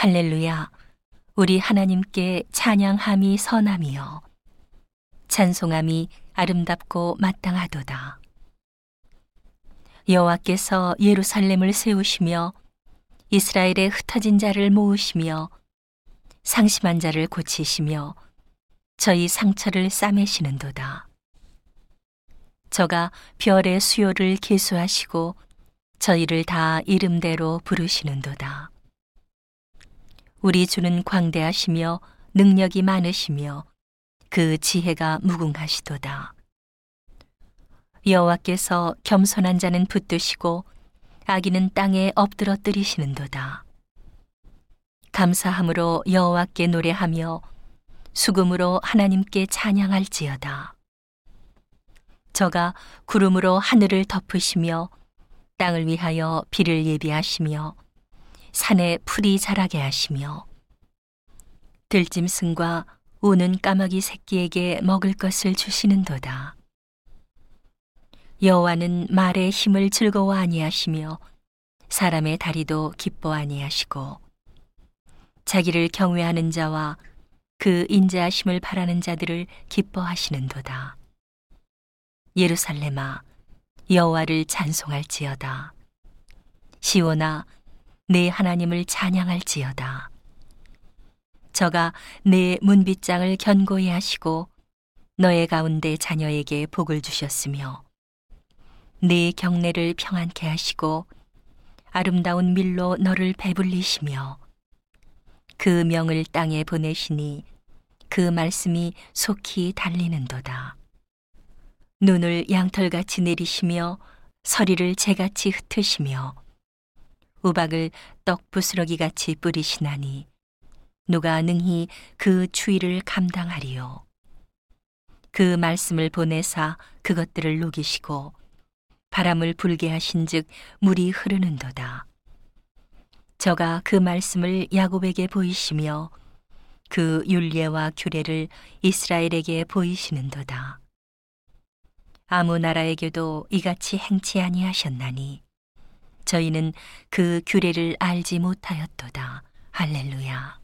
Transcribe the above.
할렐루야. 우리 하나님께 찬양함이 선함이요. 찬송함이 아름답고 마땅하도다. 여호와께서 예루살렘을 세우시며 이스라엘의 흩어진 자를 모으시며 상심한 자를 고치시며 저희 상처를 싸매시는도다. 저가 별의 수요를 계수하시고 저희를 다 이름대로 부르시는도다. 우리 주는 광대하시며 능력이 많으시며 그 지혜가 무궁하시도다. 여호와께서 겸손한 자는 붙드시고 악인은 땅에 엎드러뜨리시는도다. 감사함으로 여호와께 노래하며 수금으로 하나님께 찬양할지어다. 저가 구름으로 하늘을 덮으시며 땅을 위하여 비를 예비하시며 산에 풀이 자라게 하시며 들짐승과 우는 까마귀 새끼에게 먹을 것을 주시는도다. 여호와는 말의 힘을 즐거워 아니하시며 사람의 다리도 기뻐 아니하시고 자기를 경외하는 자와 그 인자하심을 바라는 자들을 기뻐하시는도다. 예루살렘아 여호와를 찬송할지어다. 시온아 내 하나님을 찬양할지어다. 저가 내 문빗장을 견고히 하시고 너의 가운데 자녀에게 복을 주셨으며 네 경내를 평안케 하시고 아름다운 밀로 너를 배불리시며 그 명을 땅에 보내시니 그 말씀이 속히 달리는도다. 눈을 양털같이 내리시며 서리를 재같이 흩으시며 우박을 떡 부스러기 같이 뿌리시나니 누가 능히 그 추위를 감당하리요. 그 말씀을 보내사 그것들을 녹이시고 바람을 불게 하신즉 물이 흐르는도다. 저가 그 말씀을 야곱에게 보이시며 그 율례와 규례를 이스라엘에게 보이시는도다. 아무 나라에게도 이같이 행치 아니하셨나니 저희는 그 규례를 알지 못하였도다. 할렐루야.